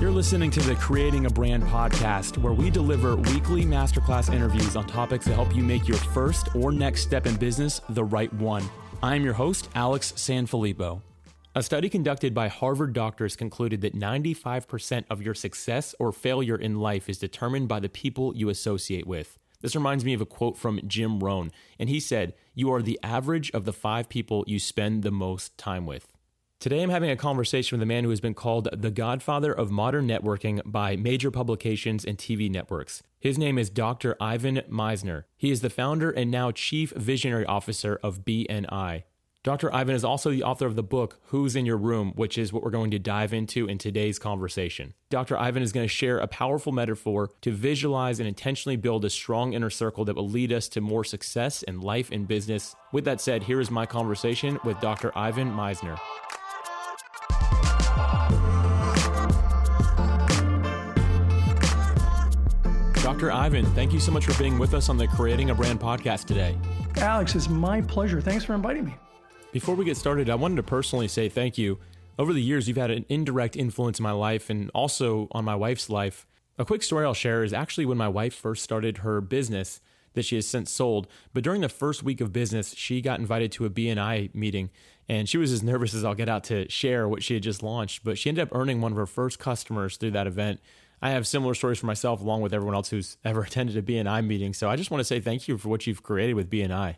You're listening to the Creating a Brand podcast, where we deliver weekly masterclass interviews on topics that help you make your first or next step in business the right one. I'm your host, Alex Sanfilippo. A study conducted by Harvard doctors concluded that 95% of your success or failure in life is determined by the people you associate with. This reminds me of a quote from Jim Rohn, and he said, You are the average of the five people you spend the most time with. Today, I'm having a conversation with a man who has been called the godfather of modern networking by major publications and TV networks. His name is Dr. Ivan Misner. He is the founder and now chief visionary officer of BNI. Dr. Ivan is also the author of the book Who's in Your Room, which is what we're going to dive into in today's conversation. Dr. Ivan is going to share a powerful metaphor to visualize and intentionally build a strong inner circle that will lead us to more success in life and business. With that said, here is my conversation with Dr. Ivan Misner. Dr. Ivan, thank you so much for being with us on the Creating a Brand podcast today. Alex, it's my pleasure. Thanks for inviting me. Before we get started, I wanted to personally say thank you. Over the years, you've had an indirect influence in my life and also on my wife's life. A quick story I'll share is actually when my wife first started her business that she has since sold. But during the first week of business, she got invited to a BNI meeting and she was as nervous as I'll get out to share what she had just launched. But she ended up earning one of her first customers through that event. I have similar stories for myself, along with everyone else who's ever attended a BNI meeting. So I just want to say thank you for what you've created with BNI.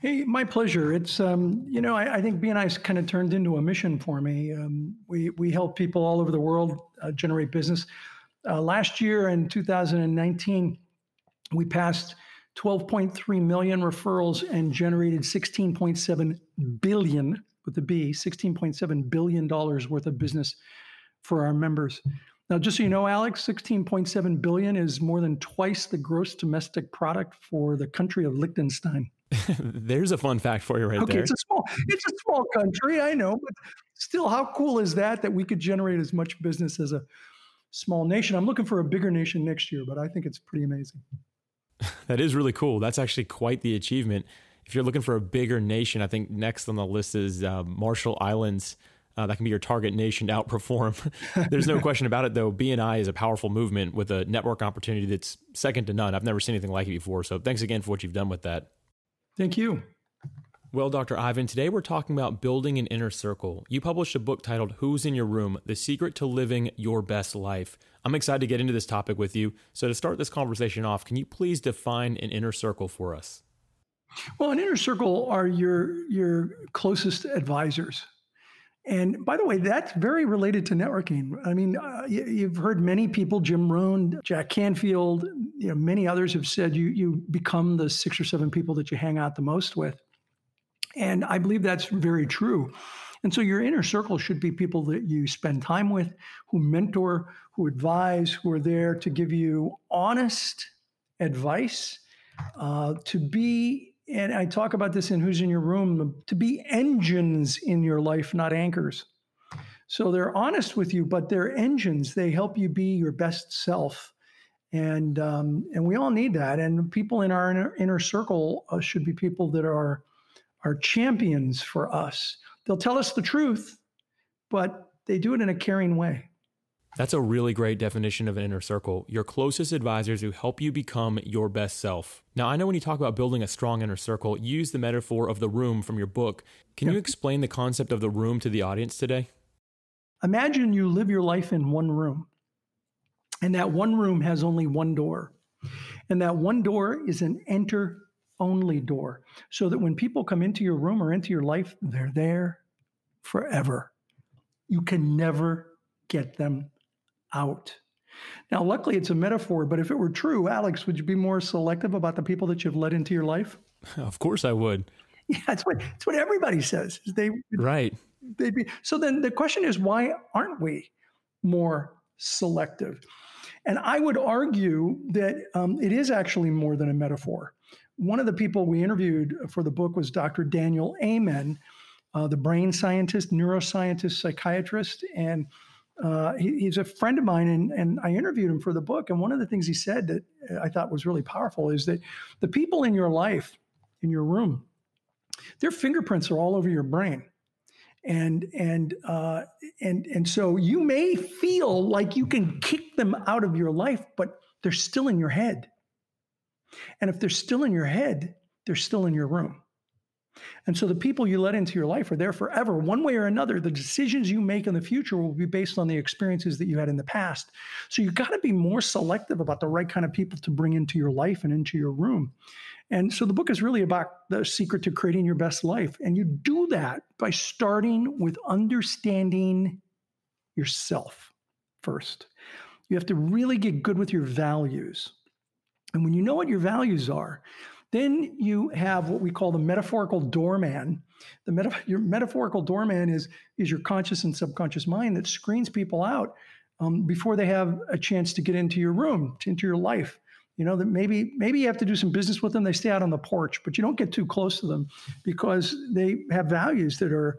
Hey, my pleasure. It's um, you know I, I think BNI's kind of turned into a mission for me. Um, we we help people all over the world uh, generate business. Uh, last year in 2019, we passed 12.3 million referrals and generated 16.7 billion with the B, 16.7 billion dollars worth of business for our members. Now, just so you know, Alex, 16.7 billion is more than twice the gross domestic product for the country of Liechtenstein. There's a fun fact for you right okay, there. It's a small, it's a small country, I know, but still, how cool is that that we could generate as much business as a small nation? I'm looking for a bigger nation next year, but I think it's pretty amazing. that is really cool. That's actually quite the achievement. If you're looking for a bigger nation, I think next on the list is uh, Marshall Islands uh, that can be your target nation to outperform. There's no question about it, though. BNI is a powerful movement with a network opportunity that's second to none. I've never seen anything like it before. So thanks again for what you've done with that. Thank you. Well, Dr. Ivan, today we're talking about building an inner circle. You published a book titled Who's in Your Room? The Secret to Living Your Best Life. I'm excited to get into this topic with you. So, to start this conversation off, can you please define an inner circle for us? Well, an inner circle are your your closest advisors. And by the way, that's very related to networking. I mean, uh, you've heard many people, Jim Rohn, Jack Canfield, you know, many others have said you you become the six or seven people that you hang out the most with. And I believe that's very true. And so your inner circle should be people that you spend time with, who mentor, who advise, who are there to give you honest advice, uh, to be and I talk about this in Who's in Your Room to be engines in your life, not anchors. So they're honest with you, but they're engines. They help you be your best self. And um, and we all need that. And people in our inner, inner circle uh, should be people that are are champions for us. They'll tell us the truth, but they do it in a caring way. That's a really great definition of an inner circle. Your closest advisors who help you become your best self. Now, I know when you talk about building a strong inner circle, you use the metaphor of the room from your book. Can you explain the concept of the room to the audience today? Imagine you live your life in one room, and that one room has only one door. And that one door is an enter only door, so that when people come into your room or into your life, they're there forever. You can never get them out. Now, luckily, it's a metaphor, but if it were true, Alex, would you be more selective about the people that you've let into your life? Of course, I would. Yeah, that's what that's what everybody says. They right. They be so. Then the question is, why aren't we more selective? And I would argue that um, it is actually more than a metaphor. One of the people we interviewed for the book was Dr. Daniel Amen, uh, the brain scientist, neuroscientist, psychiatrist, and uh, he, he's a friend of mine, and, and I interviewed him for the book. And one of the things he said that I thought was really powerful is that the people in your life, in your room, their fingerprints are all over your brain. and and uh, and and so you may feel like you can kick them out of your life, but they're still in your head. And if they're still in your head, they're still in your room. And so the people you let into your life are there forever. One way or another, the decisions you make in the future will be based on the experiences that you had in the past. So you've got to be more selective about the right kind of people to bring into your life and into your room. And so the book is really about the secret to creating your best life. And you do that by starting with understanding yourself first. You have to really get good with your values. And when you know what your values are, then you have what we call the metaphorical doorman. The your metaphorical doorman is, is your conscious and subconscious mind that screens people out um, before they have a chance to get into your room, into your life. You know that maybe maybe you have to do some business with them. They stay out on the porch, but you don't get too close to them because they have values that are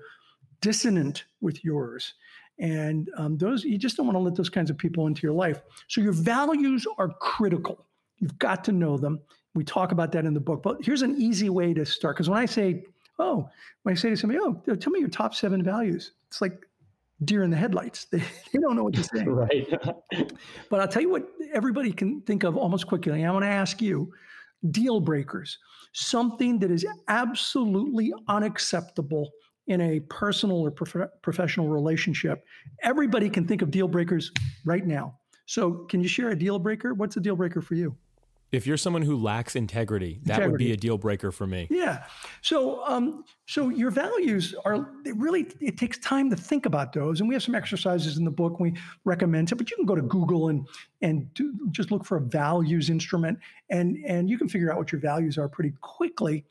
dissonant with yours. And um, those you just don't want to let those kinds of people into your life. So your values are critical. You've got to know them. We talk about that in the book. But here's an easy way to start. Because when I say, oh, when I say to somebody, oh, tell me your top seven values, it's like deer in the headlights. They, they don't know what to say. right. but I'll tell you what everybody can think of almost quickly. I want to ask you deal breakers, something that is absolutely unacceptable in a personal or prof- professional relationship. Everybody can think of deal breakers right now. So, can you share a deal breaker? What's a deal breaker for you? If you're someone who lacks integrity, that integrity. would be a deal breaker for me. Yeah. So, um, so your values are it really it takes time to think about those, and we have some exercises in the book we recommend. It, but you can go to Google and and do, just look for a values instrument, and and you can figure out what your values are pretty quickly.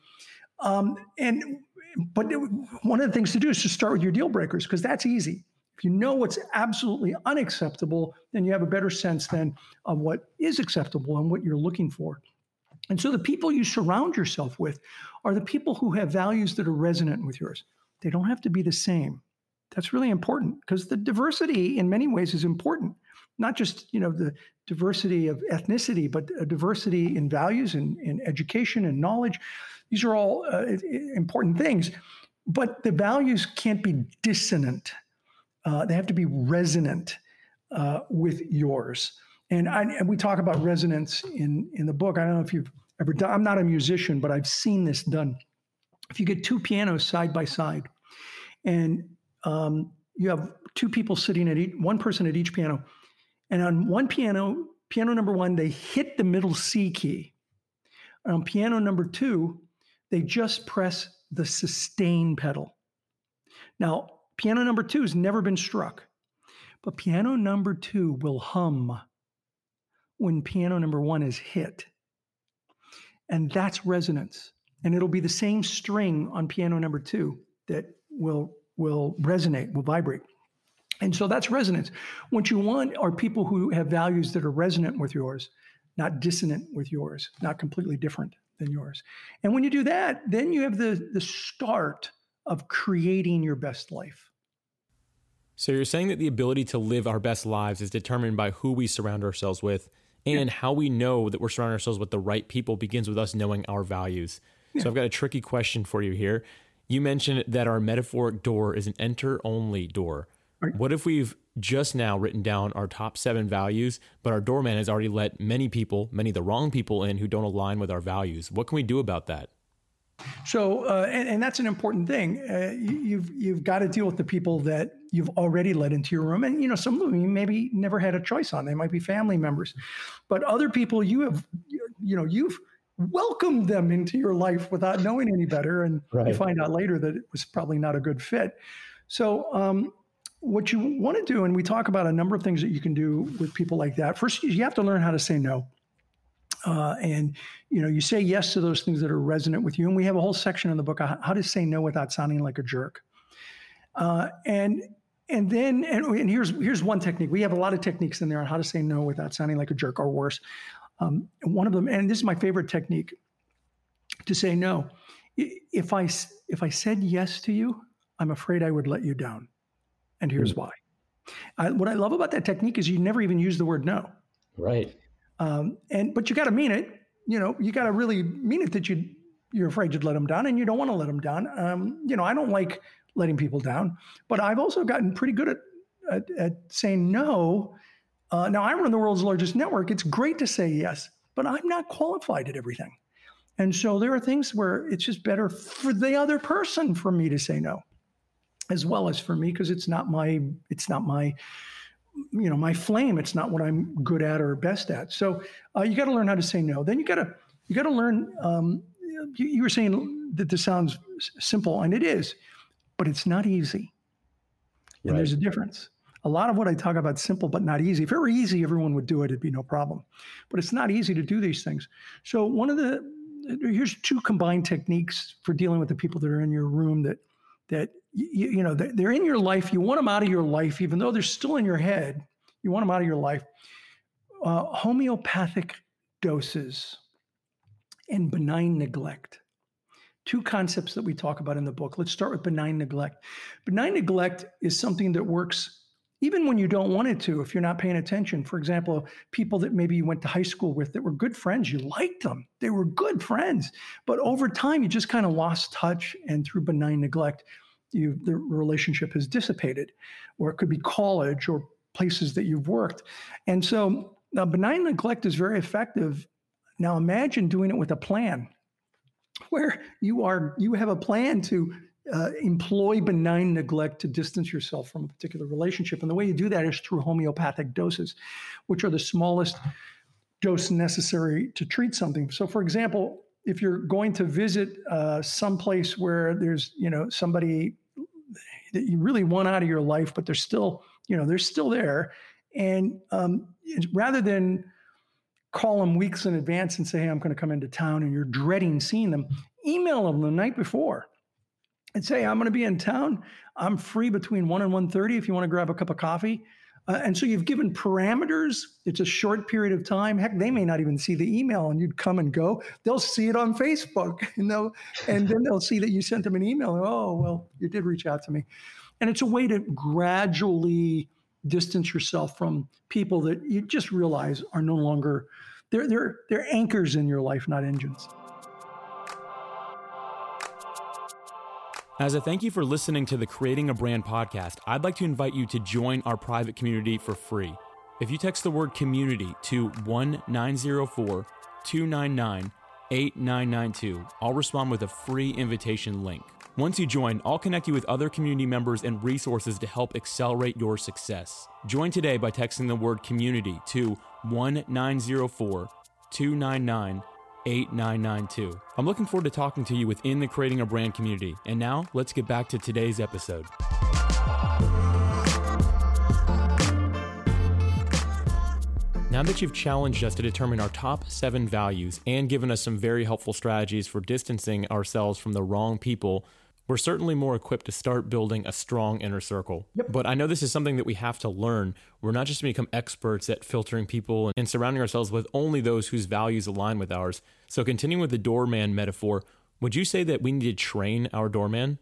Um, and but one of the things to do is to start with your deal breakers because that's easy. If you know what's absolutely unacceptable, then you have a better sense then of what is acceptable and what you're looking for. And so the people you surround yourself with are the people who have values that are resonant with yours. They don't have to be the same. That's really important because the diversity in many ways is important. Not just, you know, the diversity of ethnicity, but a diversity in values and in education and knowledge. These are all uh, important things. But the values can't be dissonant uh, they have to be resonant uh, with yours. And, I, and we talk about resonance in, in the book. I don't know if you've ever done, I'm not a musician, but I've seen this done. If you get two pianos side by side and um, you have two people sitting at each, one person at each piano, and on one piano, piano number one, they hit the middle C key. On piano number two, they just press the sustain pedal. Now, Piano number two has never been struck, but piano number two will hum when piano number one is hit. And that's resonance. And it'll be the same string on piano number two that will, will resonate, will vibrate. And so that's resonance. What you want are people who have values that are resonant with yours, not dissonant with yours, not completely different than yours. And when you do that, then you have the, the start of creating your best life. So you're saying that the ability to live our best lives is determined by who we surround ourselves with and yeah. how we know that we're surrounding ourselves with the right people begins with us knowing our values. Yeah. So I've got a tricky question for you here. You mentioned that our metaphoric door is an enter only door. Right. What if we've just now written down our top seven values, but our doorman has already let many people, many of the wrong people in who don't align with our values? What can we do about that? So, uh, and, and, that's an important thing. Uh, you, have you've got to deal with the people that you've already let into your room, and you know some of them you maybe never had a choice on. They might be family members, but other people you have, you know, you've welcomed them into your life without knowing any better, and right. you find out later that it was probably not a good fit. So, um, what you want to do, and we talk about a number of things that you can do with people like that. First, you have to learn how to say no. Uh, and you know, you say yes to those things that are resonant with you. And we have a whole section in the book on how to say no without sounding like a jerk. Uh, and and then and, and, here's here's one technique. We have a lot of techniques in there on how to say no without sounding like a jerk or worse. Um, one of them, and this is my favorite technique, to say no. If I if I said yes to you, I'm afraid I would let you down, and here's mm. why. I, what I love about that technique is you never even use the word no. Right. Um, and but you got to mean it. You know, you got to really mean it that you you're afraid you'd let them down and you don't want to let them down. Um, you know, I don't like letting people down, but I've also gotten pretty good at, at, at saying no. Uh, now, I run the world's largest network. It's great to say yes, but I'm not qualified at everything. And so there are things where it's just better for the other person for me to say no, as well as for me, because it's not my, it's not my, you know, my flame. It's not what I'm good at or best at. So uh, you got to learn how to say no. Then you got to, you got to learn um, you, you were saying that this sounds simple, and it is, but it's not easy. And right. there's a difference. A lot of what I talk about simple but not easy. If it were easy, everyone would do it. It'd be no problem. But it's not easy to do these things. So one of the here's two combined techniques for dealing with the people that are in your room that that you, you know they're in your life. You want them out of your life, even though they're still in your head. You want them out of your life. Uh, homeopathic doses and benign neglect. Two concepts that we talk about in the book. Let's start with benign neglect. Benign neglect is something that works even when you don't want it to, if you're not paying attention. For example, people that maybe you went to high school with that were good friends, you liked them, they were good friends. But over time, you just kind of lost touch, and through benign neglect, you, the relationship has dissipated. Or it could be college or places that you've worked. And so, now benign neglect is very effective now imagine doing it with a plan where you are you have a plan to uh, employ benign neglect to distance yourself from a particular relationship. And the way you do that is through homeopathic doses, which are the smallest dose necessary to treat something. So, for example, if you're going to visit uh, someplace where there's, you know, somebody that you really want out of your life, but they're still, you know, they're still there, and um, rather than call them weeks in advance and say, hey, I'm going to come into town and you're dreading seeing them, email them the night before and say, I'm going to be in town. I'm free between 1 and 1.30 if you want to grab a cup of coffee. Uh, and so you've given parameters. It's a short period of time. Heck, they may not even see the email, and you'd come and go. They'll see it on Facebook, and they'll, and then they'll see that you sent them an email. Oh, well, you did reach out to me, and it's a way to gradually distance yourself from people that you just realize are no longer they're they're they're anchors in your life, not engines. As a thank you for listening to the Creating a Brand podcast, I'd like to invite you to join our private community for free. If you text the word community to 1904 299 8992, I'll respond with a free invitation link. Once you join, I'll connect you with other community members and resources to help accelerate your success. Join today by texting the word community to 1904 299 8992. I'm looking forward to talking to you within the Creating a Brand community. And now, let's get back to today's episode. Now that you've challenged us to determine our top seven values and given us some very helpful strategies for distancing ourselves from the wrong people, we're certainly more equipped to start building a strong inner circle. Yep. But I know this is something that we have to learn. We're not just to become experts at filtering people and surrounding ourselves with only those whose values align with ours. So, continuing with the doorman metaphor, would you say that we need to train our doorman?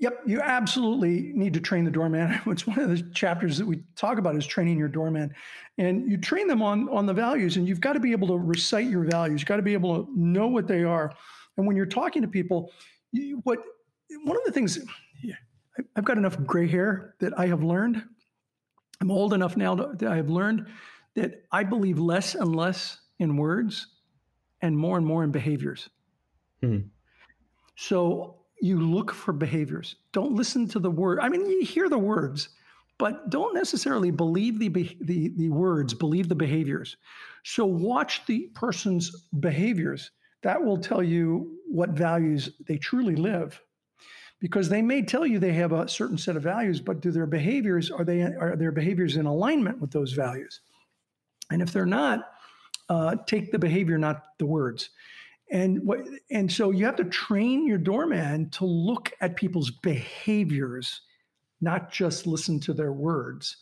Yep, you absolutely need to train the doorman. It's one of the chapters that we talk about is training your doorman, and you train them on on the values, and you've got to be able to recite your values. You've got to be able to know what they are, and when you're talking to people, what one of the things, yeah, I've got enough gray hair that I have learned. I'm old enough now that I have learned that I believe less and less in words and more and more in behaviors. Hmm. So you look for behaviors. Don't listen to the word. I mean, you hear the words, but don't necessarily believe the, the, the words, believe the behaviors. So watch the person's behaviors. That will tell you what values they truly live because they may tell you they have a certain set of values, but do their behaviors are they are their behaviors in alignment with those values? And if they're not, uh, take the behavior, not the words. And what and so you have to train your doorman to look at people's behaviors, not just listen to their words.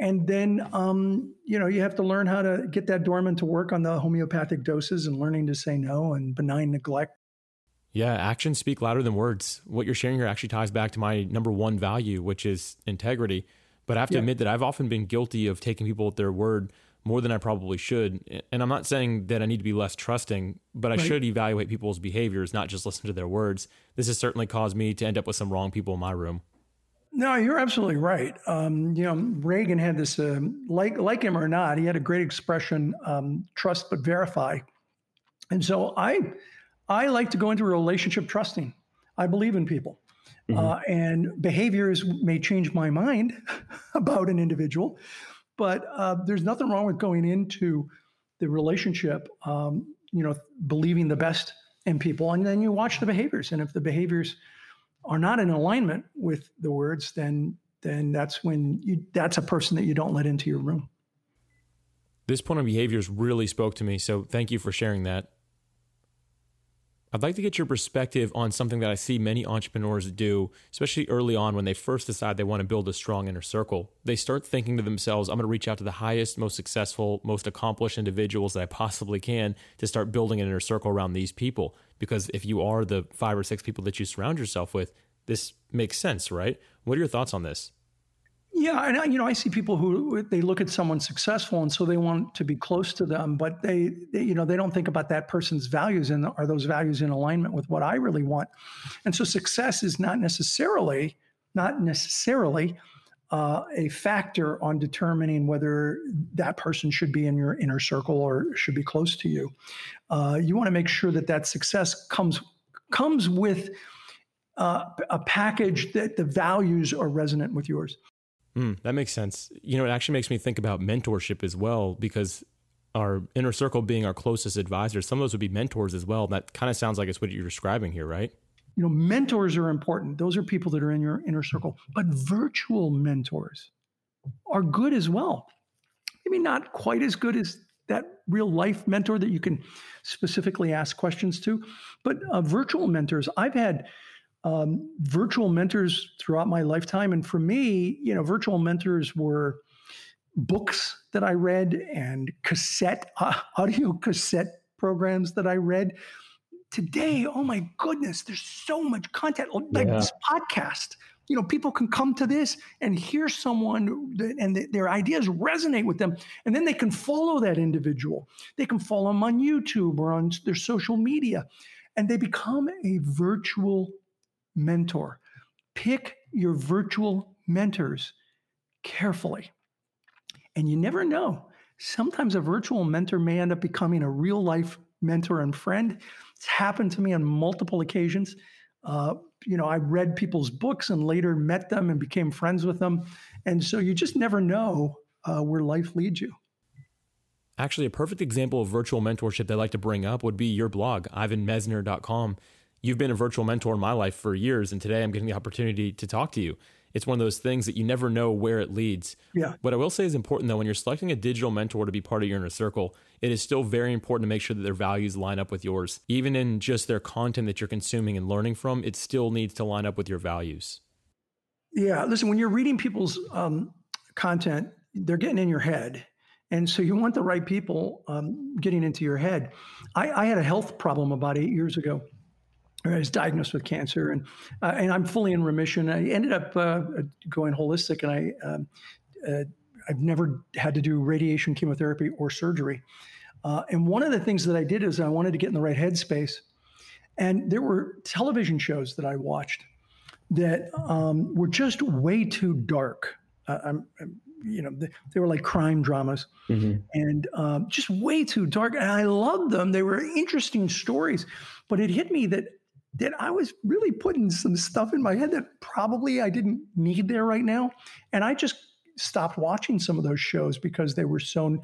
And then, um, you know, you have to learn how to get that doorman to work on the homeopathic doses and learning to say no and benign neglect yeah, actions speak louder than words. What you're sharing here actually ties back to my number one value, which is integrity. But I have to yeah. admit that I've often been guilty of taking people at their word more than I probably should. And I'm not saying that I need to be less trusting, but I right. should evaluate people's behaviors, not just listen to their words. This has certainly caused me to end up with some wrong people in my room. No, you're absolutely right. Um, you know, Reagan had this, uh, like like him or not, he had a great expression: um, "Trust but verify." And so I, I like to go into a relationship trusting. I believe in people, mm-hmm. uh, and behaviors may change my mind about an individual, but uh, there's nothing wrong with going into the relationship, um, you know, believing the best in people, and then you watch the behaviors, and if the behaviors are not in alignment with the words, then then that's when you that's a person that you don't let into your room. This point on behaviors really spoke to me, so thank you for sharing that. I'd like to get your perspective on something that I see many entrepreneurs do, especially early on when they first decide they want to build a strong inner circle. They start thinking to themselves, I'm going to reach out to the highest, most successful, most accomplished individuals that I possibly can to start building an inner circle around these people. Because if you are the five or six people that you surround yourself with, this makes sense, right? What are your thoughts on this? Yeah, and I, you know, I see people who they look at someone successful, and so they want to be close to them, but they, they, you know, they don't think about that person's values and are those values in alignment with what I really want. And so, success is not necessarily, not necessarily, uh, a factor on determining whether that person should be in your inner circle or should be close to you. Uh, you want to make sure that that success comes comes with uh, a package that the values are resonant with yours. Mm, that makes sense. You know, it actually makes me think about mentorship as well because our inner circle being our closest advisors, some of those would be mentors as well. That kind of sounds like it's what you're describing here, right? You know, mentors are important. Those are people that are in your inner circle, but virtual mentors are good as well. Maybe not quite as good as that real life mentor that you can specifically ask questions to, but uh, virtual mentors. I've had um, virtual mentors throughout my lifetime. And for me, you know, virtual mentors were books that I read and cassette, uh, audio cassette programs that I read. Today, oh my goodness, there's so much content. Like yeah. this podcast, you know, people can come to this and hear someone and their ideas resonate with them. And then they can follow that individual. They can follow them on YouTube or on their social media. And they become a virtual mentor. Pick your virtual mentors carefully. And you never know. Sometimes a virtual mentor may end up becoming a real life mentor and friend. It's happened to me on multiple occasions. Uh, you know, I read people's books and later met them and became friends with them. And so you just never know uh, where life leads you. Actually, a perfect example of virtual mentorship that I like to bring up would be your blog, ivanmisner.com you've been a virtual mentor in my life for years, and today I'm getting the opportunity to talk to you. It's one of those things that you never know where it leads. Yeah. What I will say is important though, when you're selecting a digital mentor to be part of your inner circle, it is still very important to make sure that their values line up with yours. Even in just their content that you're consuming and learning from, it still needs to line up with your values. Yeah. Listen, when you're reading people's um, content, they're getting in your head. And so you want the right people um, getting into your head. I, I had a health problem about eight years ago I was diagnosed with cancer, and uh, and I'm fully in remission. I ended up uh, going holistic, and I um, uh, I've never had to do radiation, chemotherapy, or surgery. Uh, and one of the things that I did is I wanted to get in the right headspace, and there were television shows that I watched that um, were just way too dark. Uh, I'm, I'm, you know, they, they, were like crime dramas, mm-hmm. and um, just way too dark. And I loved them; they were interesting stories. But it hit me that that I was really putting some stuff in my head that probably I didn't need there right now. And I just stopped watching some of those shows because they were so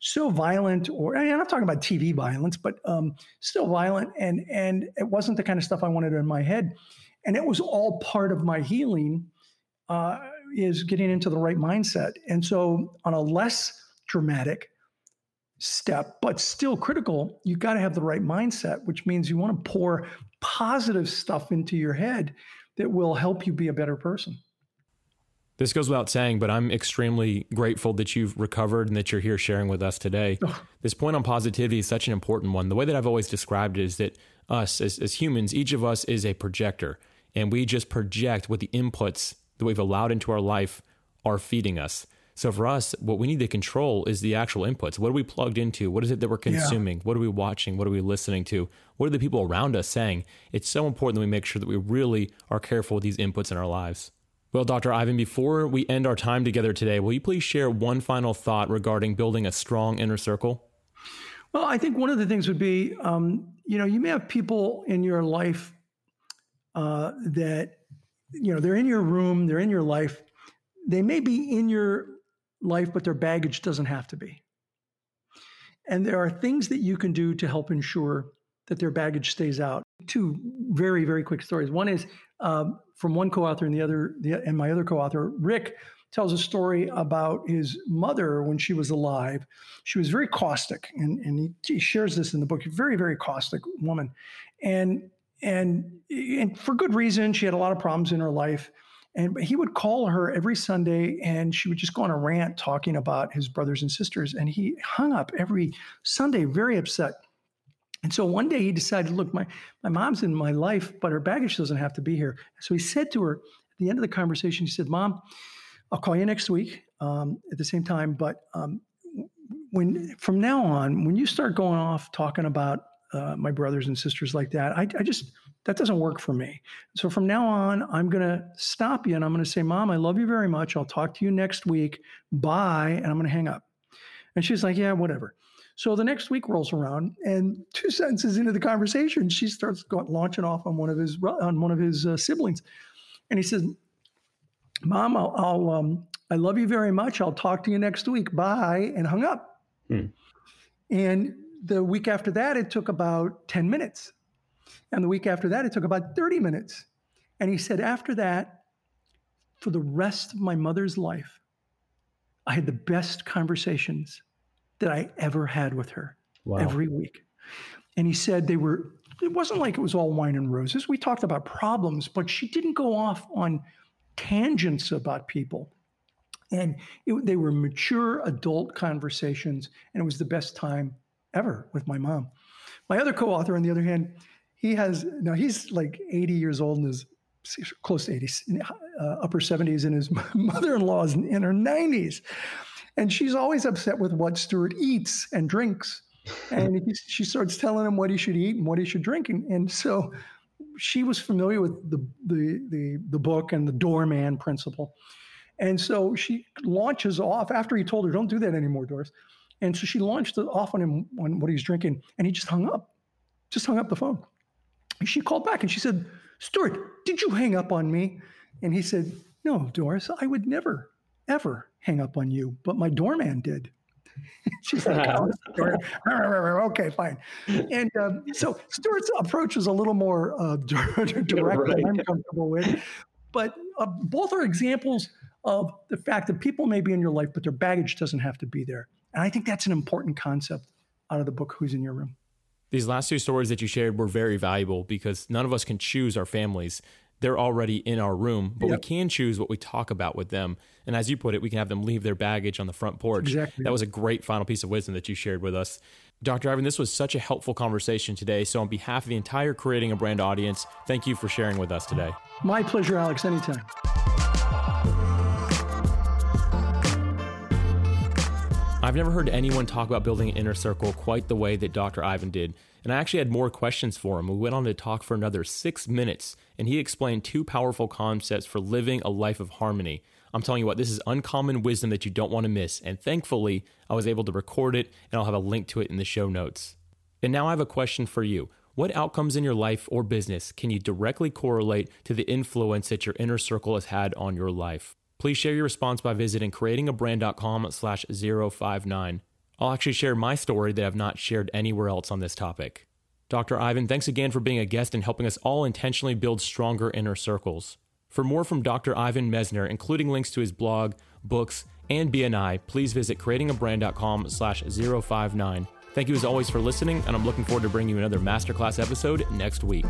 so violent or and I'm not talking about TV violence, but um, still violent and and it wasn't the kind of stuff I wanted in my head. And it was all part of my healing uh, is getting into the right mindset. And so on a less dramatic step, but still critical, you've got to have the right mindset, which means you want to pour positive stuff into your head that will help you be a better person. This goes without saying, but I'm extremely grateful that you've recovered and that you're here sharing with us today. Oh. This point on positivity is such an important one. The way that I've always described it is that us as, as humans, each of us is a projector, and we just project what the inputs that we've allowed into our life are feeding us. So for us, what we need to control is the actual inputs. What are we plugged into? What is it that we're consuming? Yeah. What are we watching? What are we listening to? What are the people around us saying? It's so important that we make sure that we really are careful with these inputs in our lives. Well, Dr. Ivan, before we end our time together today, will you please share one final thought regarding building a strong inner circle? Well, I think one of the things would be, um, you know, you may have people in your life uh, that, you know, they're in your room, they're in your life. They may be in your life, but their baggage doesn't have to be. And there are things that you can do to help ensure that their baggage stays out. Two very, very quick stories. One is um, from one co-author and the other, the, and my other co-author, Rick, tells a story about his mother when she was alive. She was very caustic, and, and he, he shares this in the book. Very, very caustic woman, and and and for good reason. She had a lot of problems in her life. And he would call her every Sunday and she would just go on a rant talking about his brothers and sisters. And he hung up every Sunday, very upset. And so one day he decided, look, my, my mom's in my life, but her baggage doesn't have to be here. So he said to her at the end of the conversation, he said, Mom, I'll call you next week um, at the same time. But um, when from now on, when you start going off talking about uh, my brothers and sisters like that, I, I just that doesn't work for me. So from now on, I'm going to stop you and I'm going to say, Mom, I love you very much. I'll talk to you next week. Bye. And I'm going to hang up. And she's like, Yeah, whatever. So the next week rolls around, and two sentences into the conversation, she starts going, launching off on one of his on one of his uh, siblings, and he says, "Mom, I'll, I'll um, I love you very much. I'll talk to you next week. Bye," and hung up. Hmm. And the week after that, it took about ten minutes and the week after that, it took about 30 minutes. And he said, after that, for the rest of my mother's life, I had the best conversations that I ever had with her wow. every week. And he said they were, it wasn't like it was all wine and roses. We talked about problems, but she didn't go off on tangents about people. And it, they were mature adult conversations, and it was the best time ever with my mom. My other co author, on the other hand, he has now he's like 80 years old and is close to 80 uh, upper 70s and his mother-in-law is in her 90s and she's always upset with what stuart eats and drinks. And he, she starts telling him what he should eat and what he should drink. And, and so she was familiar with the, the the the book and the doorman principle. And so she launches off after he told her don't do that anymore doris. And so she launched off on him on what he's drinking. And he just hung up just hung up the phone she called back and she said, Stuart, did you hang up on me? And he said, No, Doris, I would never, ever hang up on you, but my doorman did. She's like, oh, okay, fine. And um, so Stuart's approach is a little more uh, direct right. than I'm comfortable with. But uh, both are examples of the fact that people may be in your life, but their baggage doesn't have to be there. And I think that's an important concept out of the book, Who's in Your Room. These last two stories that you shared were very valuable because none of us can choose our families. They're already in our room, but yep. we can choose what we talk about with them. And as you put it, we can have them leave their baggage on the front porch. Exactly. That was a great final piece of wisdom that you shared with us. Dr. Ivan, this was such a helpful conversation today. So, on behalf of the entire Creating a Brand audience, thank you for sharing with us today. My pleasure, Alex, anytime. I've never heard anyone talk about building an inner circle quite the way that Dr. Ivan did, and I actually had more questions for him. We went on to talk for another six minutes, and he explained two powerful concepts for living a life of harmony. I'm telling you what, this is uncommon wisdom that you don't want to miss, and thankfully, I was able to record it, and I'll have a link to it in the show notes. And now I have a question for you. What outcomes in your life or business can you directly correlate to the influence that your inner circle has had on your life? Please share your response by visiting creatingabrand.com slash 059. I'll actually share my story that I've not shared anywhere else on this topic. Dr. Ivan, thanks again for being a guest and helping us all intentionally build stronger inner circles. For more from Dr. Ivan Misner, including links to his blog, books, and BNI, please visit creatingabrand.com slash 059. Thank you as always for listening, and I'm looking forward to bringing you another masterclass episode next week.